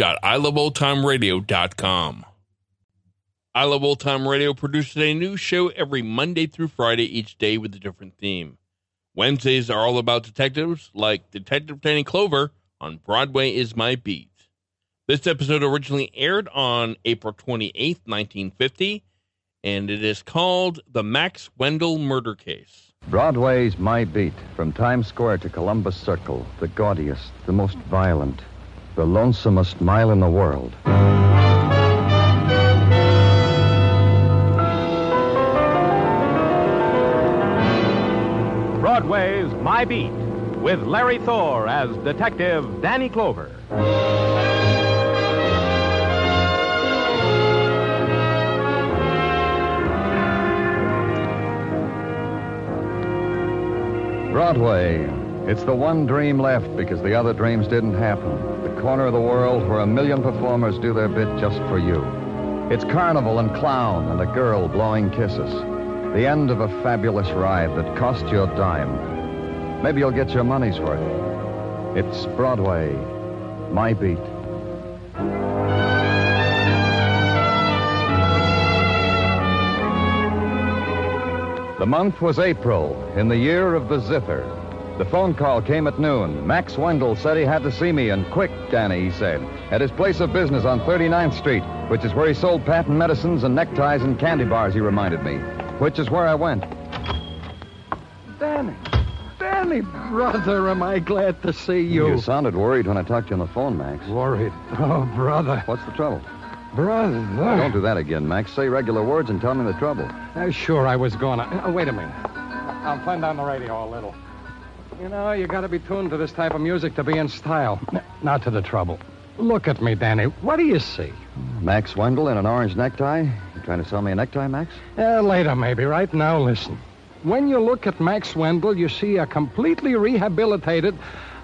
review.iloveoldtimeradio.com. I Love Old Time Radio produces a new show every Monday through Friday, each day with a different theme. Wednesdays are all about detectives, like Detective Danny Clover on Broadway is My Beat. This episode originally aired on April 28th, 1950, and it is called The Max Wendell Murder Case. Broadway's My Beat, from Times Square to Columbus Circle, the gaudiest, the most violent, the lonesomest mile in the world. Broadway's My Beat, with Larry Thor as Detective Danny Clover. Broadway. It's the one dream left because the other dreams didn't happen. Corner of the world where a million performers do their bit just for you. It's carnival and clown and a girl blowing kisses. The end of a fabulous ride that cost you a dime. Maybe you'll get your money's worth. It's Broadway. My beat. The month was April, in the year of the zither. The phone call came at noon. Max Wendell said he had to see me, and quick, Danny, he said, at his place of business on 39th Street, which is where he sold patent medicines and neckties and candy bars, he reminded me, which is where I went. Danny. Danny, brother, am I glad to see you. You sounded worried when I talked to you on the phone, Max. Worried. Oh, brother. What's the trouble? Brother. Don't do that again, Max. Say regular words and tell me the trouble. Uh, sure, I was gonna. Uh, wait a minute. I'll turn down the radio a little. You know, you gotta be tuned to this type of music to be in style. N- Now to the trouble. Look at me, Danny. What do you see? Max Wendell in an orange necktie? You trying to sell me a necktie, Max? Uh, later, maybe. Right now, listen. When you look at Max Wendell, you see a completely rehabilitated,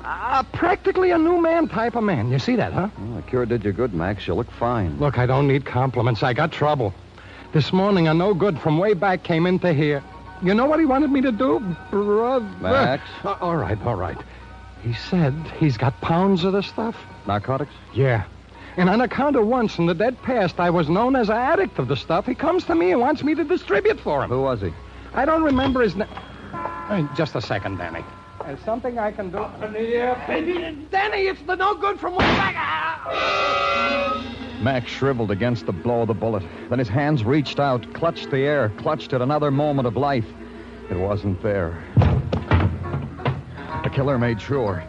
uh, practically a new man type of man. You see that, huh? Well, the cure did you good, Max. You look fine. Look, I don't need compliments. I got trouble. This morning, a no good from way back came into here. You know what he wanted me to do, brother? Max? Uh, all right, all right. He said he's got pounds of the stuff. Narcotics? Yeah. And on account of once in the dead past I was known as an addict of the stuff, he comes to me and wants me to distribute for him. Who was he? I don't remember his name. just a second, Danny. There's something I can do. Yeah, baby. Danny, it's the no good from way back. Max shriveled against the blow of the bullet. Then his hands reached out, clutched the air, clutched at another moment of life. It wasn't there. The killer made sure.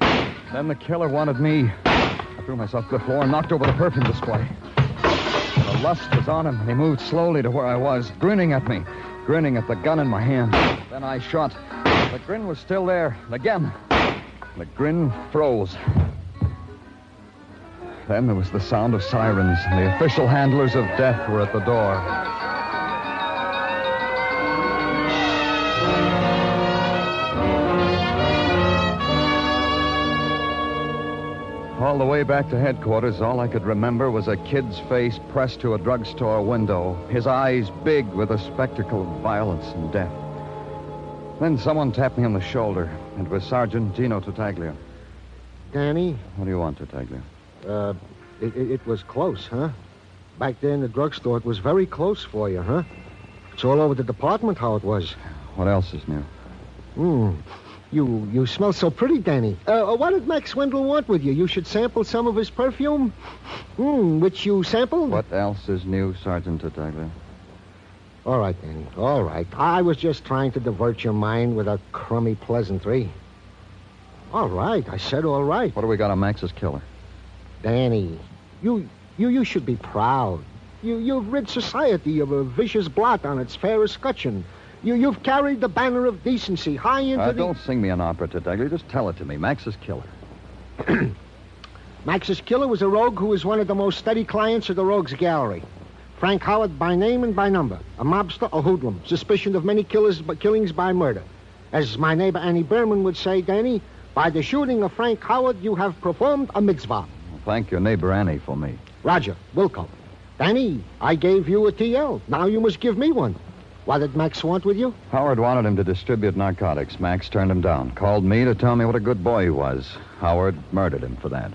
Then the killer wanted me. I threw myself to the floor and knocked over the perfume display. The lust was on him, and he moved slowly to where I was, grinning at me, grinning at the gun in my hand. Then I shot. The grin was still there. Again, the grin froze. Then there was the sound of sirens, and the official handlers of death were at the door. All the way back to headquarters, all I could remember was a kid's face pressed to a drugstore window, his eyes big with a spectacle of violence and death. Then someone tapped me on the shoulder. It was Sergeant Gino Tartaglia. Danny, What do you want, Tartaglia? uh, it, it, it was close, huh? Back there in the drugstore, it was very close for you, huh? It's all over the department how it was. What else is new? Hmm. You you smell so pretty, Danny. Uh, uh, what did Max Wendell want with you? You should sample some of his perfume. Hmm. Which you sampled? What else is new, Sergeant Tartaglia? All right, then. All right. I was just trying to divert your mind with a crummy pleasantry. All right. I said all right. What do we got on Max's killer? Danny, you you you should be proud. You you've rid society of a vicious blot on its fair escutcheon. You you've carried the banner of decency high into Uh, the don't sing me an opera, Detective. Just tell it to me. Max's killer. Max's killer was a rogue who was one of the most steady clients of the Rogues Gallery. Frank Howard by name and by number. A mobster, a hoodlum, suspicion of many killers, killings by murder. As my neighbor Annie Berman would say, Danny, by the shooting of Frank Howard, you have performed a mitzvah. Thank your neighbor Annie for me. Roger, Wilco. Danny, I gave you a TL. Now you must give me one. What did Max want with you? Howard wanted him to distribute narcotics. Max turned him down. Called me to tell me what a good boy he was. Howard murdered him for that.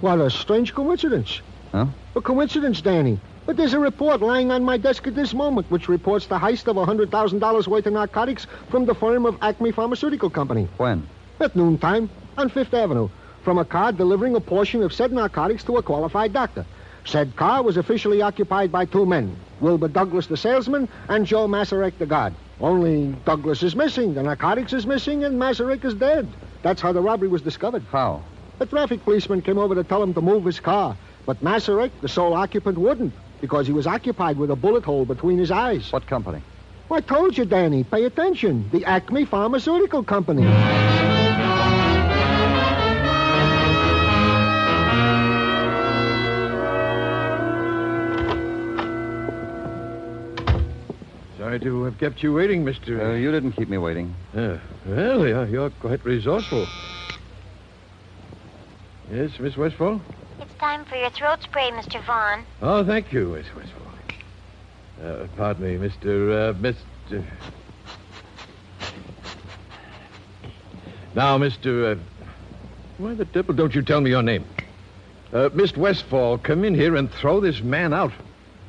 What a strange coincidence. Huh? A coincidence, Danny. But there's a report lying on my desk at this moment which reports the heist of $100,000 worth of narcotics from the firm of Acme Pharmaceutical Company When? at noontime on Fifth Avenue from a car delivering a portion of said narcotics to a qualified doctor. Said car was officially occupied by two men, Wilbur Douglas, the salesman, and Joe Masarek, the guard. Only Douglas is missing, the narcotics is missing, and Masarek is dead. That's how the robbery was discovered. How? A traffic policeman came over to tell him to move his car, but Masarek, the sole occupant, wouldn't because he was occupied with a bullet hole between his eyes. What company? I told you, Danny. Pay attention. The Acme Pharmaceutical Company. Sorry to have kept you waiting, Mr. Uh, you didn't keep me waiting. Uh, well, you're, you're quite resourceful. Yes, Miss Westfall? It's time for your throat spray, Mr. Vaughn. Oh, thank you, Miss Westfall. Uh, pardon me, Mr. Uh, Mr. Now, Mr. Uh, why the devil don't you tell me your name? Uh, Miss Westfall, come in here and throw this man out.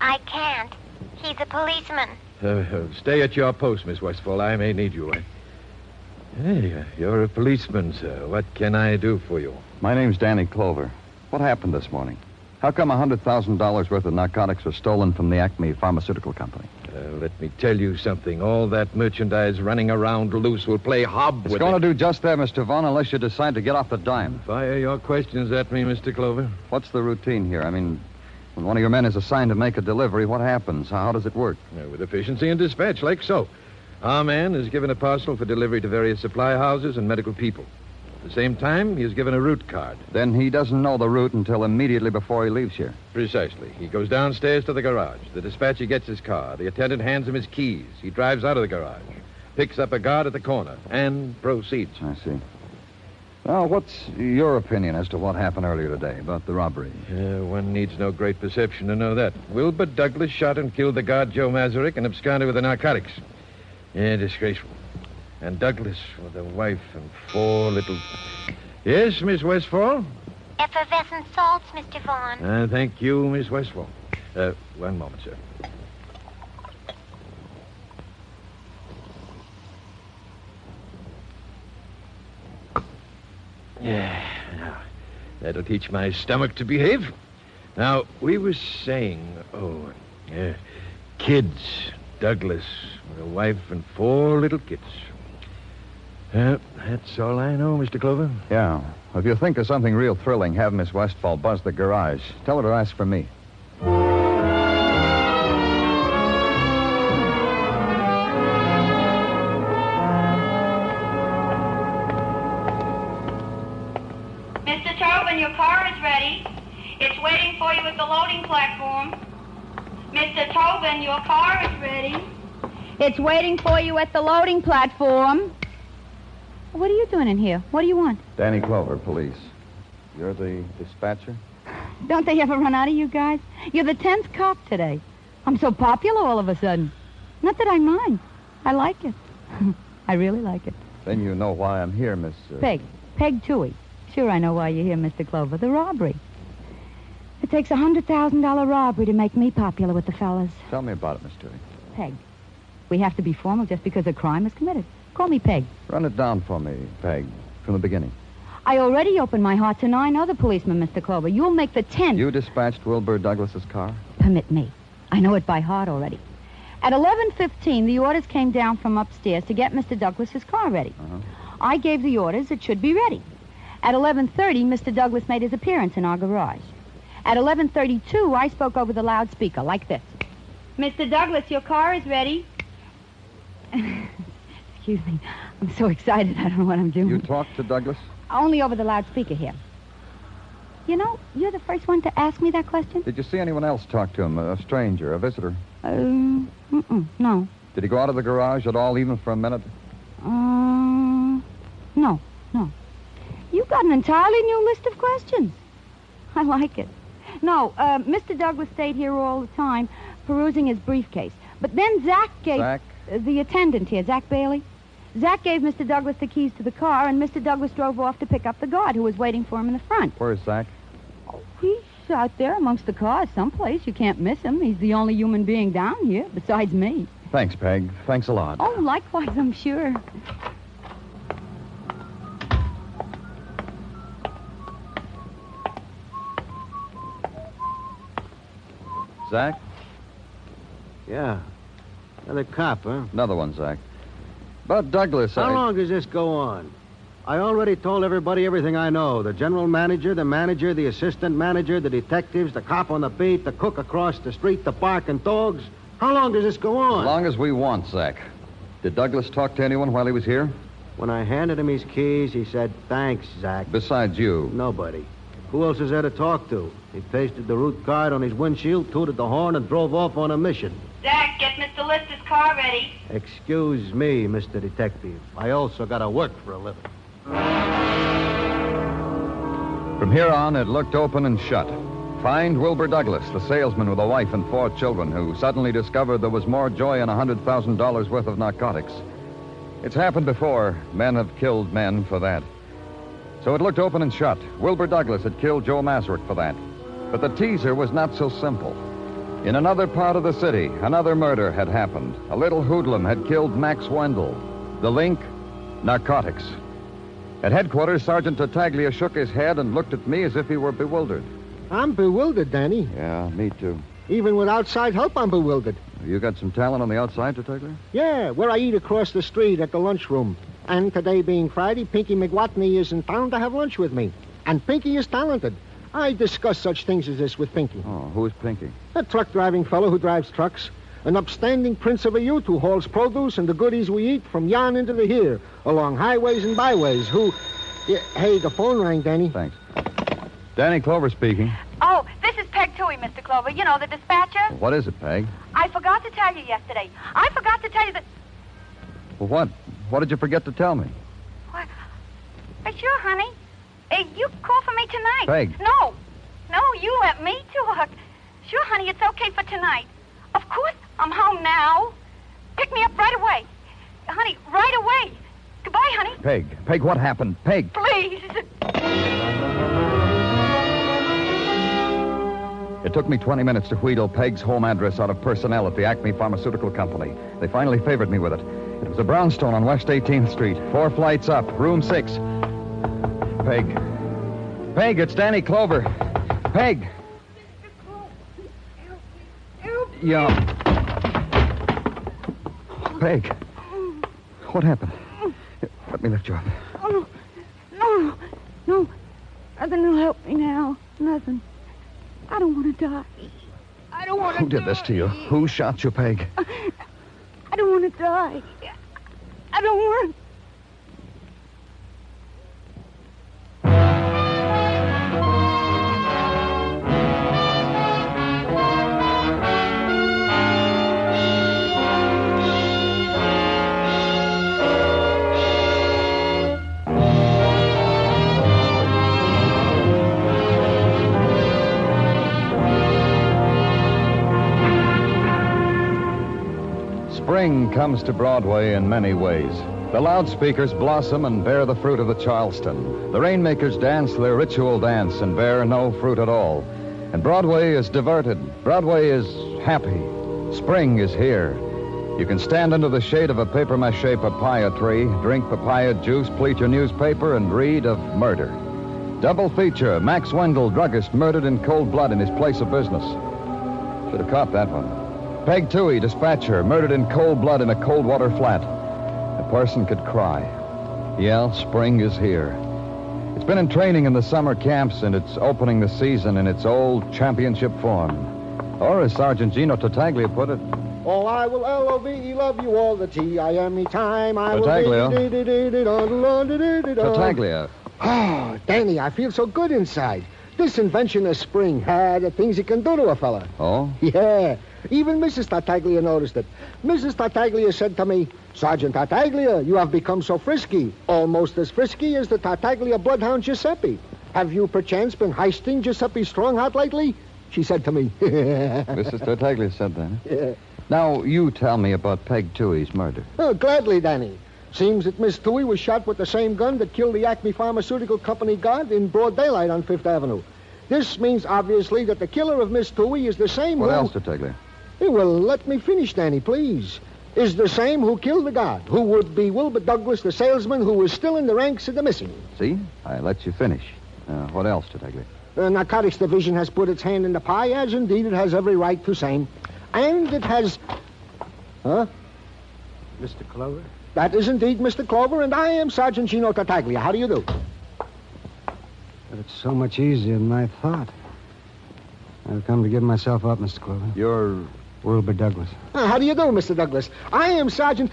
I can't. He's a policeman. Uh, stay at your post, Miss Westfall. I may need you. I... Hey, uh, you're a policeman, sir. What can I do for you? My name's Danny Clover. What happened this morning? How come $100,000 worth of narcotics was stolen from the Acme Pharmaceutical Company? Uh, let me tell you something. All that merchandise running around loose will play hob with... It's with going it. to do just that, Mr. Vaughn, unless you decide to get off the dime. Fire your questions at me, Mr. Clover. What's the routine here? I mean, when one of your men is assigned to make a delivery, what happens? How does it work? Uh, with efficiency and dispatch, like so. Our man is given a parcel for delivery to various supply houses and medical people. At the same time, he is given a route card. Then he doesn't know the route until immediately before he leaves here. Precisely. He goes downstairs to the garage. The dispatcher gets his car. The attendant hands him his keys. He drives out of the garage, picks up a guard at the corner, and proceeds. I see. Now, what's your opinion as to what happened earlier today about the robbery? Uh, one needs no great perception to know that. Wilbur Douglas shot and killed the guard Joe Mazurek and absconded with the narcotics. Yeah, disgraceful. And Douglas with a wife and four little. Yes, Miss Westfall? Effervescent salts, Mr. Vaughn. Uh, thank you, Miss Westfall. Uh, one moment, sir. Yeah, now, that'll teach my stomach to behave. Now, we were saying, oh, uh, kids. Douglas with a wife and four little kids. Uh, that's all I know, Mr. Clover. Yeah. If you think of something real thrilling, have Miss Westfall buzz the garage. Tell her to ask for me. Mr. Tobin, your car is ready. It's waiting for you at the loading platform. Mr. Tobin, your car is ready. It's waiting for you at the loading platform. What are you doing in here? What do you want? Danny Clover, police. You're the dispatcher? Don't they ever run out of you guys? You're the tenth cop today. I'm so popular all of a sudden. Not that I mind. I like it. I really like it. Then you know why I'm here, Miss. Uh... Peg. Peg Toohey. Sure, I know why you're here, Mr. Clover. The robbery. It takes a $100,000 robbery to make me popular with the fellas. Tell me about it, Miss Toohey. Peg. We have to be formal just because a crime is committed. Call me Peg. Run it down for me, Peg, from the beginning. I already opened my heart to nine other policemen, Mr. Clover. You'll make the tenth. You dispatched Wilbur Douglas's car? Permit me. I know it by heart already. At 11.15, the orders came down from upstairs to get Mr. Douglas's car ready. Uh-huh. I gave the orders it should be ready. At 11.30, Mr. Douglas made his appearance in our garage. At 11.32, I spoke over the loudspeaker like this. Mr. Douglas, your car is ready. Excuse me. I'm so excited. I don't know what I'm doing. You talked to Douglas? Only over the loudspeaker here. You know, you're the first one to ask me that question. Did you see anyone else talk to him? A stranger, a visitor? Um, no. Did he go out of the garage at all, even for a minute? Um, no, no. You've got an entirely new list of questions. I like it. No, uh, Mr. Douglas stayed here all the time, perusing his briefcase. But then Zach gave... Zach? The attendant here, Zach Bailey. Zach gave Mr. Douglas the keys to the car, and Mr. Douglas drove off to pick up the guard who was waiting for him in the front. Where's Zach? He's out there amongst the cars someplace. You can't miss him. He's the only human being down here, besides me. Thanks, Peg. Thanks a lot. Oh, likewise, I'm sure. Zach? Yeah. Another cop, huh? Another one, Zach. But Douglas, How I... long does this go on? I already told everybody everything I know. The general manager, the manager, the assistant manager, the detectives, the cop on the beat, the cook across the street, the barking dogs. How long does this go on? As long as we want, Zach. Did Douglas talk to anyone while he was here? When I handed him his keys, he said, thanks, Zach. Besides you. Nobody. Who else is there to talk to? He pasted the route card on his windshield, tooted the horn, and drove off on a mission. Zach, get Mr. Lister's car ready. Excuse me, Mr. Detective. I also gotta work for a living. From here on, it looked open and shut. Find Wilbur Douglas, the salesman with a wife and four children, who suddenly discovered there was more joy in a $100,000 worth of narcotics. It's happened before. Men have killed men for that. So it looked open and shut. Wilbur Douglas had killed Joe Masrick for that. But the teaser was not so simple. In another part of the city, another murder had happened. A little hoodlum had killed Max Wendell. The link? Narcotics. At headquarters, Sergeant Tartaglia shook his head and looked at me as if he were bewildered. I'm bewildered, Danny. Yeah, me too. Even with outside help, I'm bewildered. You got some talent on the outside, Tartaglia? Yeah, where I eat across the street at the lunchroom. And today being Friday, Pinky McWatney is in town to have lunch with me. And Pinky is talented. I discuss such things as this with Pinky. Oh, who is Pinky? A truck driving fellow who drives trucks. An upstanding prince of a youth who hauls produce and the goodies we eat from yon into the here, along highways and byways, who... Yeah, hey, the phone rang, Danny. Thanks. Danny Clover speaking. Oh, this is Peg Toohey, Mr. Clover. You know, the dispatcher. What is it, Peg? I forgot to tell you yesterday. I forgot to tell you that... Well, what? What did you forget to tell me? What? Sure, honey. Uh, you call for me tonight. Peg. No. No, you let me talk. Sure, honey, it's okay for tonight. Of course, I'm home now. Pick me up right away. Honey, right away. Goodbye, honey. Peg. Peg, what happened? Peg. Please. It took me 20 minutes to wheedle Peg's home address out of personnel at the Acme Pharmaceutical Company. They finally favored me with it. It was a brownstone on West 18th Street, four flights up, room six. Peg. Peg, it's Danny Clover. Peg. Mr. Clover. Help me. Help me. Yeah. Peg. What happened? Let me lift you up. Oh, no. No. No. Nothing will help me now. Nothing. I don't want to die. I don't want to Who did this to you? Who shot you, Peg? I don't want to die. I don't want. Spring comes to Broadway in many ways. The loudspeakers blossom and bear the fruit of the Charleston. The rainmakers dance their ritual dance and bear no fruit at all. And Broadway is diverted. Broadway is happy. Spring is here. You can stand under the shade of a paper mache papaya tree, drink papaya juice, pleat your newspaper, and read of murder. Double feature Max Wendell, druggist, murdered in cold blood in his place of business. Should have caught that one. Peg Toohey, dispatcher, murdered in cold blood in a cold water flat. A person could cry. Yeah, spring is here. It's been in training in the summer camps, and it's opening the season in its old championship form. Or, as Sergeant Gino Tartaglia put it, Oh, I will L-O-V-E love you all the T-I-M-E time. I Tartaglia. will... Tartaglia. Oh, Danny, I feel so good inside. This invention of spring, ah, the things it can do to a fella. Oh? Yeah. Even Mrs. Tartaglia noticed it. Mrs. Tartaglia said to me, Sergeant Tartaglia, you have become so frisky, almost as frisky as the Tartaglia bloodhound Giuseppe. Have you perchance been heisting Giuseppe Strongheart lately? She said to me. Mrs. Tartaglia said that. Yeah. Now, you tell me about Peg Toohey's murder. Oh, gladly, Danny. Seems that Miss Toohey was shot with the same gun that killed the Acme Pharmaceutical Company guard in broad daylight on Fifth Avenue. This means, obviously, that the killer of Miss Toohey is the same What who... else, Tartaglia? Eh, Well, let me finish, Danny, please. Is the same who killed the guard, who would be Wilbur Douglas, the salesman, who was still in the ranks of the missing. See? I let you finish. Uh, what else, Tartaglia? The Narcotics Division has put its hand in the pie, as indeed it has every right to same. And it has... Huh? Mr. Clover? That is indeed Mr. Clover, and I am Sergeant Gino Tartaglia. How do you do? But it's so much easier than I thought. I've come to give myself up, Mr. Clover. You're Wilbur Douglas. Uh, how do you do, Mr. Douglas? I am Sergeant...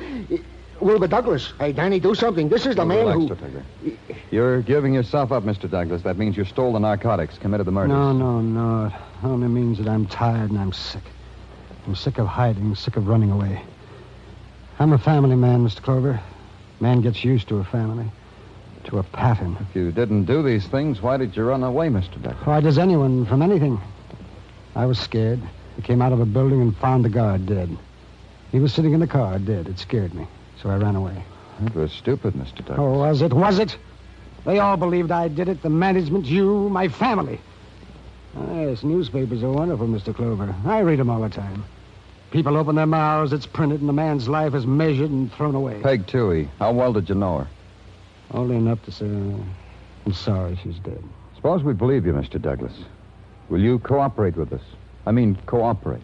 Wilbur Douglas. Hey, Danny, do something. This is the man relax, who... You're giving yourself up, Mr. Douglas. That means you stole the narcotics, committed the murders. No, no, no. It only means that I'm tired and I'm sick. I'm sick of hiding, sick of running away. I'm a family man, Mr. Clover. Man gets used to a family, to a pattern. If you didn't do these things, why did you run away, Mr. Douglas? Why does anyone from anything? I was scared. I came out of a building and found the guard dead. He was sitting in the car, dead. It scared me, so I ran away. That was stupid, Mr. Douglas. Oh, was it? Was it? They all believed I did it. The management, you, my family. Ah, yes, newspapers are wonderful, Mr. Clover. I read them all the time. People open their mouths, it's printed, and a man's life is measured and thrown away. Peg Toohey. How well did you know her? Only enough to say, I'm sorry she's dead. Suppose we believe you, Mr. Douglas. Will you cooperate with us? I mean, cooperate.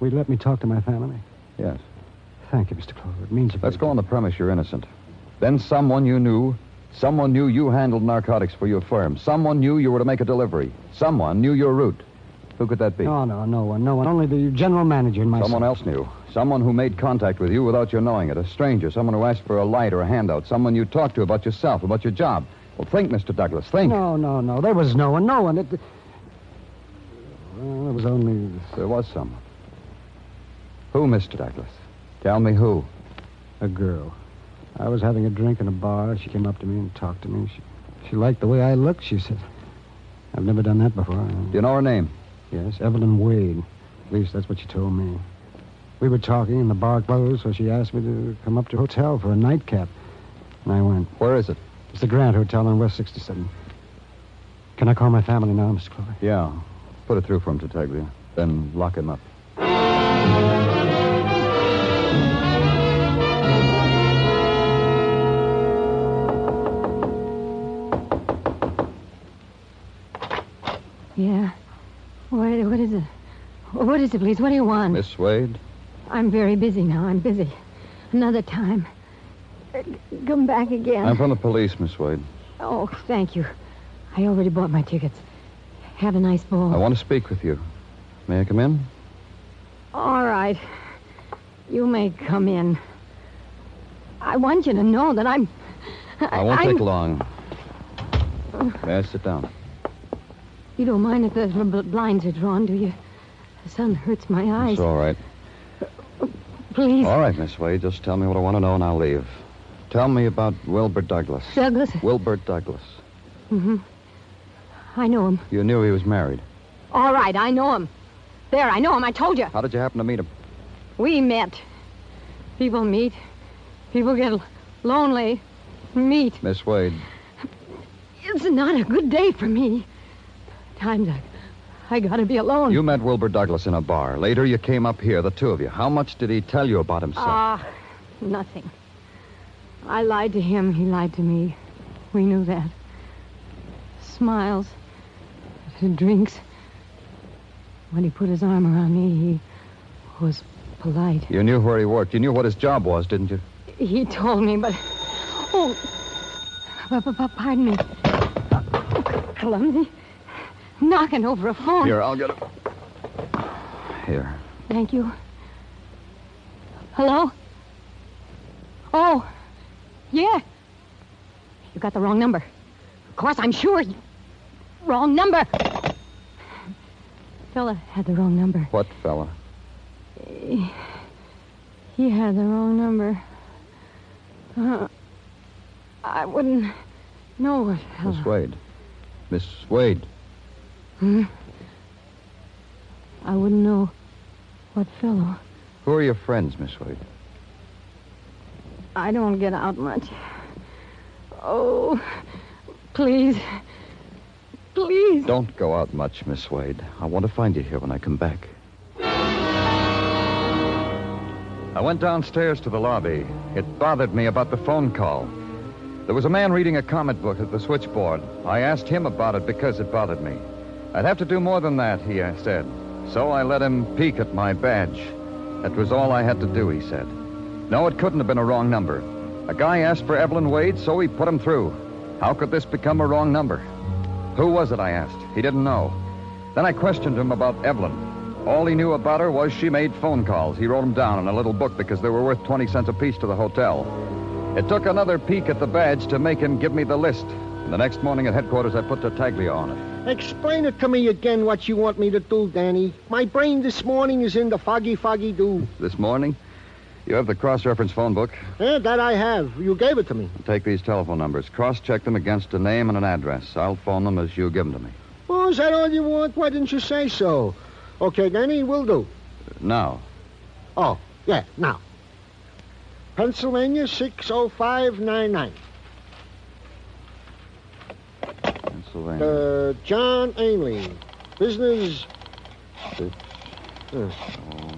Will you let me talk to my family? Yes. Thank you, Mr. Clover. It means a Let's go on the premise you're innocent. Then someone you knew, someone knew you handled narcotics for your firm. Someone knew you were to make a delivery. Someone knew your route. Who could that be? No, no, no one, no one. Only the general manager and myself. Someone else knew. Someone who made contact with you without your knowing it. A stranger. Someone who asked for a light or a handout. Someone you talked to about yourself, about your job. Well, think, Mr. Douglas. Think. No, no, no. There was no one, no one. It... There was only... There was someone. Who, Mr. Douglas? Tell me who. A girl. I was having a drink in a bar. She came up to me and talked to me. She, she liked the way I looked, she said. I've never done that before. Do you know her name? Yes, Evelyn Wade. At least that's what she told me. We were talking and the bar closed, so she asked me to come up to a hotel for a nightcap. And I went. Where is it? It's the Grant Hotel on West 67. Can I call my family now, Mr. Clover? Yeah. Put it through for him, Tartaglia. Then lock him up. Yeah. What, what is it? What is it, please? What do you want? Miss Wade? I'm very busy now. I'm busy. Another time. Come back again. I'm from the police, Miss Wade. Oh, thank you. I already bought my tickets. Have a nice ball. I want to speak with you. May I come in? All right. You may come in. I want you to know that I'm. I won't I'm- take long. May I sit down? You don't mind if the bl- blinds are drawn, do you? The sun hurts my eyes. It's all right. Please. All right, Miss Wade. Just tell me what I want to know and I'll leave. Tell me about Wilbur Douglas. Douglas? Wilbur Douglas. Mm-hmm. I know him. You knew he was married. All right, I know him. There, I know him. I told you. How did you happen to meet him? We met. People meet. People get lonely. Meet. Miss Wade. It's not a good day for me. Times I, I gotta be alone. You met Wilbur Douglas in a bar. Later, you came up here, the two of you. How much did he tell you about himself? Ah, nothing. I lied to him. He lied to me. We knew that. Smiles. Drinks. When he put his arm around me, he was polite. You knew where he worked. You knew what his job was, didn't you? He told me, but. Oh. Pardon me. Clumsy. Knocking over a phone. Here, I'll get it. Here. Thank you. Hello? Oh, yeah. You got the wrong number. Of course, I'm sure. You... Wrong number. Fella had the wrong number. What fella? He, he had the wrong number. Uh, I wouldn't know what fella. Miss Wade. Miss Wade. Hmm? I wouldn't know what fellow. Who are your friends, Miss Wade? I don't get out much. Oh, please. Please. Don't go out much, Miss Wade. I want to find you here when I come back. I went downstairs to the lobby. It bothered me about the phone call. There was a man reading a comic book at the switchboard. I asked him about it because it bothered me. I'd have to do more than that, he said. So I let him peek at my badge. That was all I had to do, he said. No, it couldn't have been a wrong number. A guy asked for Evelyn Wade, so he put him through. How could this become a wrong number? Who was it, I asked. He didn't know. Then I questioned him about Evelyn. All he knew about her was she made phone calls. He wrote them down in a little book because they were worth 20 cents apiece to the hotel. It took another peek at the badge to make him give me the list. And the next morning at headquarters, I put Tartaglia on it. Explain it to me again what you want me to do, Danny. My brain this morning is in the foggy, foggy do. This morning, you have the cross-reference phone book. Yeah, that I have. You gave it to me. Take these telephone numbers. Cross-check them against a name and an address. I'll phone them as you give them to me. Oh, is that all you want? Why didn't you say so? Okay, Danny, will do. Now, Oh, yeah, now. Pennsylvania 60599. Pennsylvania. Uh, John Ainley. Business. Six, Uh, oh,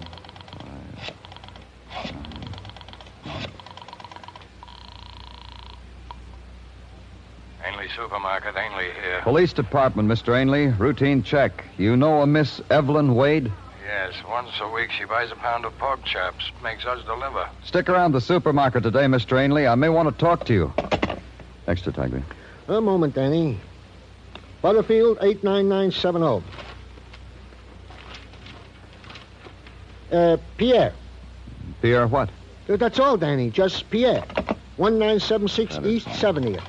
Supermarket, Ainley here. Police Department, Mr. Ainley. Routine check. You know a Miss Evelyn Wade? Yes, once a week she buys a pound of pork chops. Makes us deliver. Stick around the supermarket today, Mr. Ainley. I may want to talk to you. Next to Tiger. a moment, Danny. Butterfield 89970. Uh, Pierre. Pierre, what? Uh, That's all, Danny. Just Pierre. 1976 East fine. 70th.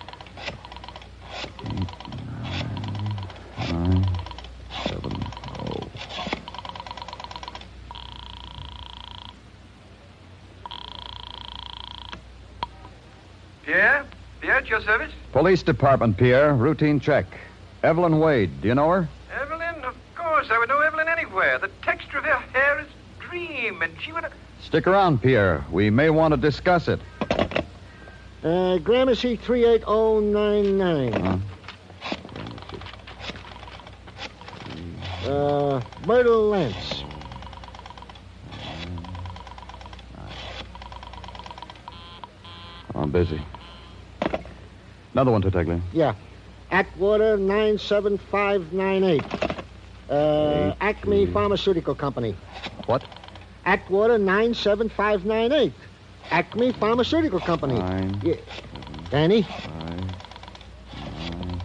Nine, seven, oh. Pierre? Pierre, at your service? Police Department, Pierre. Routine check. Evelyn Wade. Do you know her? Evelyn? Of course. I would know Evelyn anywhere. The texture of her hair is dream, and she would. Stick around, Pierre. We may want to discuss it. Uh, Gramercy 38099. Huh? Uh, Myrtle Lance. I'm busy. Another one, Tartaglia. Yeah. Atwater 97598. Uh, Acme Pharmaceutical Company. What? Atwater 97598. Acme Pharmaceutical Company. Nine, Yeah. Danny? five, nine,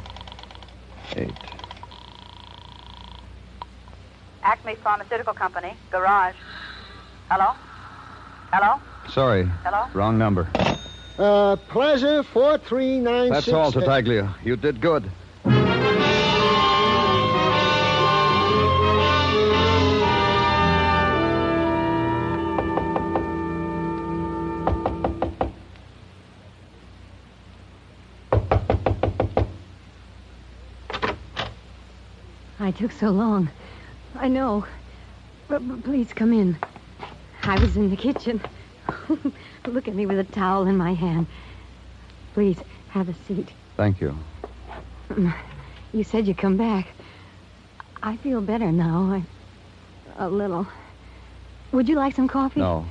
eight. Acme Pharmaceutical Company, garage. Hello? Hello? Sorry. Hello? Wrong number. Uh, Plaza 4396. That's all, Tartaglia. You did good. I took so long. I know. But, but please come in. I was in the kitchen. Look at me with a towel in my hand. Please, have a seat. Thank you. You said you'd come back. I feel better now. I, a little. Would you like some coffee? No.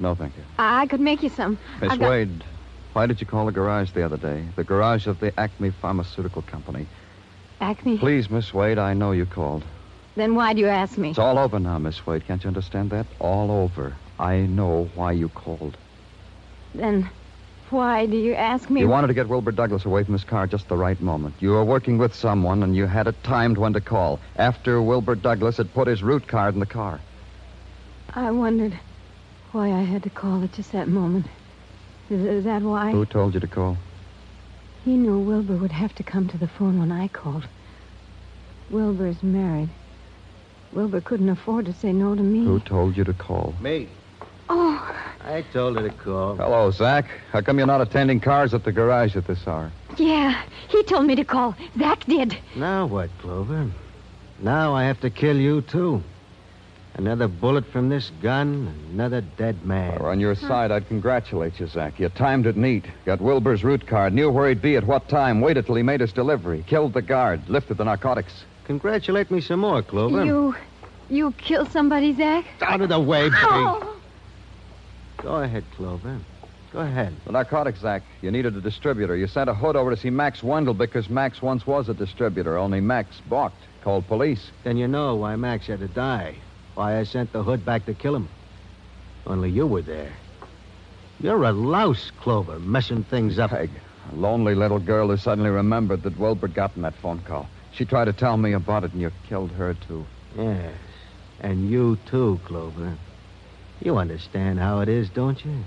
No, thank you. I, I could make you some. Miss got- Wade, why did you call the garage the other day? The garage of the Acme Pharmaceutical Company. Acme. Please, Miss Wade, I know you called. Then why do you ask me? It's all over now, Miss Wade. Can't you understand that? All over. I know why you called. Then why do you ask me? You wanted to get Wilbur Douglas away from his car just the right moment. You were working with someone, and you had it timed when to call. After Wilbur Douglas had put his route card in the car. I wondered why I had to call at just that moment. Is, is that why? Who told you to call? He knew Wilbur would have to come to the phone when I called. Wilbur's married. Wilbur couldn't afford to say no to me. Who told you to call? Me. Oh, I told her to call. Hello, Zach. How come you're not attending cars at the garage at this hour? yeah. He told me to call. Zach did. Now what, Clover? Now I have to kill you, too. Another bullet from this gun, another dead man. Well, on your side, I'd congratulate you, Zach. You timed it neat. Got Wilbur's route card, knew where he'd be at what time, waited till he made his delivery, killed the guard, lifted the narcotics. Congratulate me some more, Clover. You. You killed somebody, Zach? Out of the way, baby. Go ahead, Clover. Go ahead. The narcotics, Zach. You needed a distributor. You sent a hood over to see Max Wendell because Max once was a distributor, only Max balked. Called police. Then you know why Max had to die. Why I sent the hood back to kill him. Only you were there. You're a louse, Clover, messing things up. Peg, a lonely little girl who suddenly remembered that Wilbur got in that phone call. She tried to tell me about it, and you killed her, too. Yes. And you, too, Clover. You understand how it is, don't you?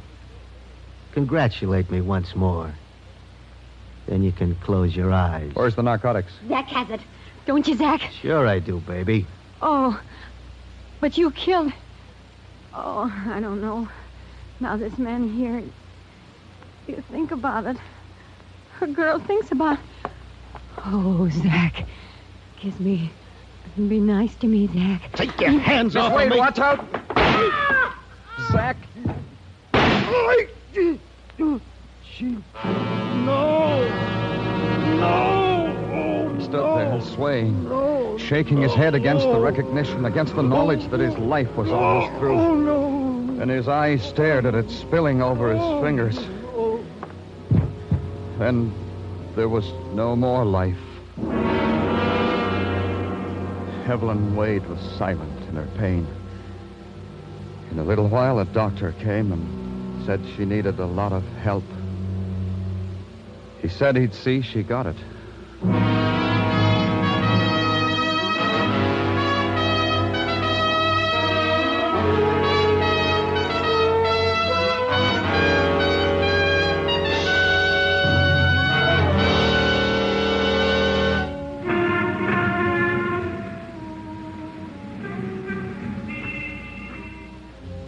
Congratulate me once more. Then you can close your eyes. Where's the narcotics? Zach has it. Don't you, Zach? Sure I do, baby. Oh, but you killed. Oh, I don't know. Now this man here. You think about it. A girl thinks about. Oh, Zach. Kiss me. Be nice to me, Zach. Take your hands off Wade, of me. watch out! Ah! Zach! She... No! No! He stood there, swaying, shaking his head against the recognition, against the knowledge that his life was almost through. Oh, no! And his eyes stared at it spilling over his oh. fingers. Then there was no more life. Evelyn Wade was silent in her pain. In a little while, a doctor came and said she needed a lot of help. He said he'd see she got it.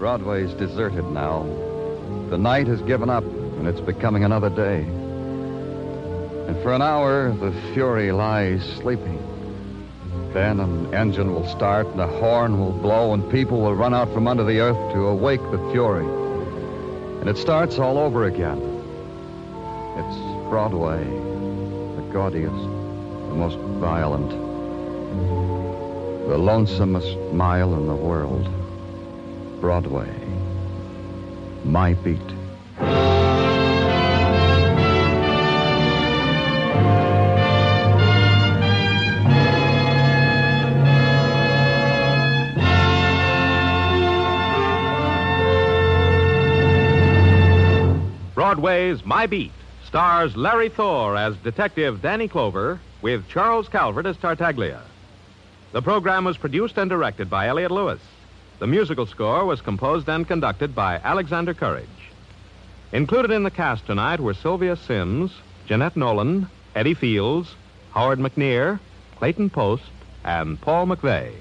Broadway's deserted now. The night has given up, and it's becoming another day. And for an hour, the Fury lies sleeping. Then an engine will start, and a horn will blow, and people will run out from under the earth to awake the Fury. And it starts all over again. It's Broadway, the gaudiest, the most violent, the lonesomest mile in the world. Broadway. My beat. Broadway's My Beat stars Larry Thor as Detective Danny Clover with Charles Calvert as Tartaglia. The program was produced and directed by Elliott Lewis. The musical score was composed and conducted by Alexander Courage. Included in the cast tonight were Sylvia Sims, Jeanette Nolan, Eddie Fields, Howard McNear, Clayton Post, and Paul McVeigh.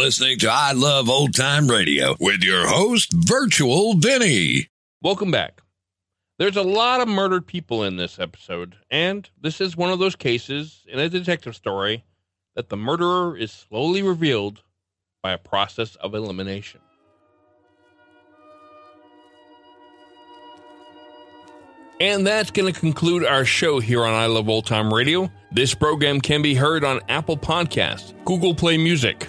Listening to I Love Old Time Radio with your host, Virtual Vinny. Welcome back. There's a lot of murdered people in this episode, and this is one of those cases in a detective story that the murderer is slowly revealed by a process of elimination. And that's going to conclude our show here on I Love Old Time Radio. This program can be heard on Apple Podcasts, Google Play Music,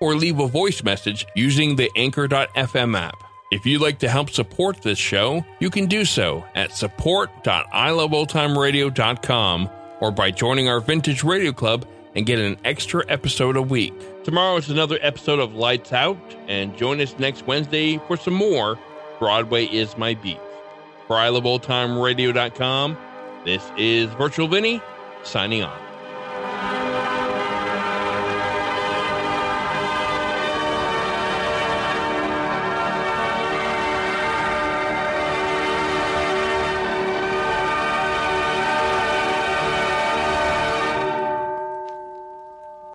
or leave a voice message using the Anchor.fm app. If you'd like to help support this show, you can do so at support.iloveoldtimeradio.com or by joining our Vintage Radio Club and get an extra episode a week. Tomorrow is another episode of Lights Out, and join us next Wednesday for some more Broadway is My Beat. For iloveoldtimeradio.com, this is Virtual Vinny signing off.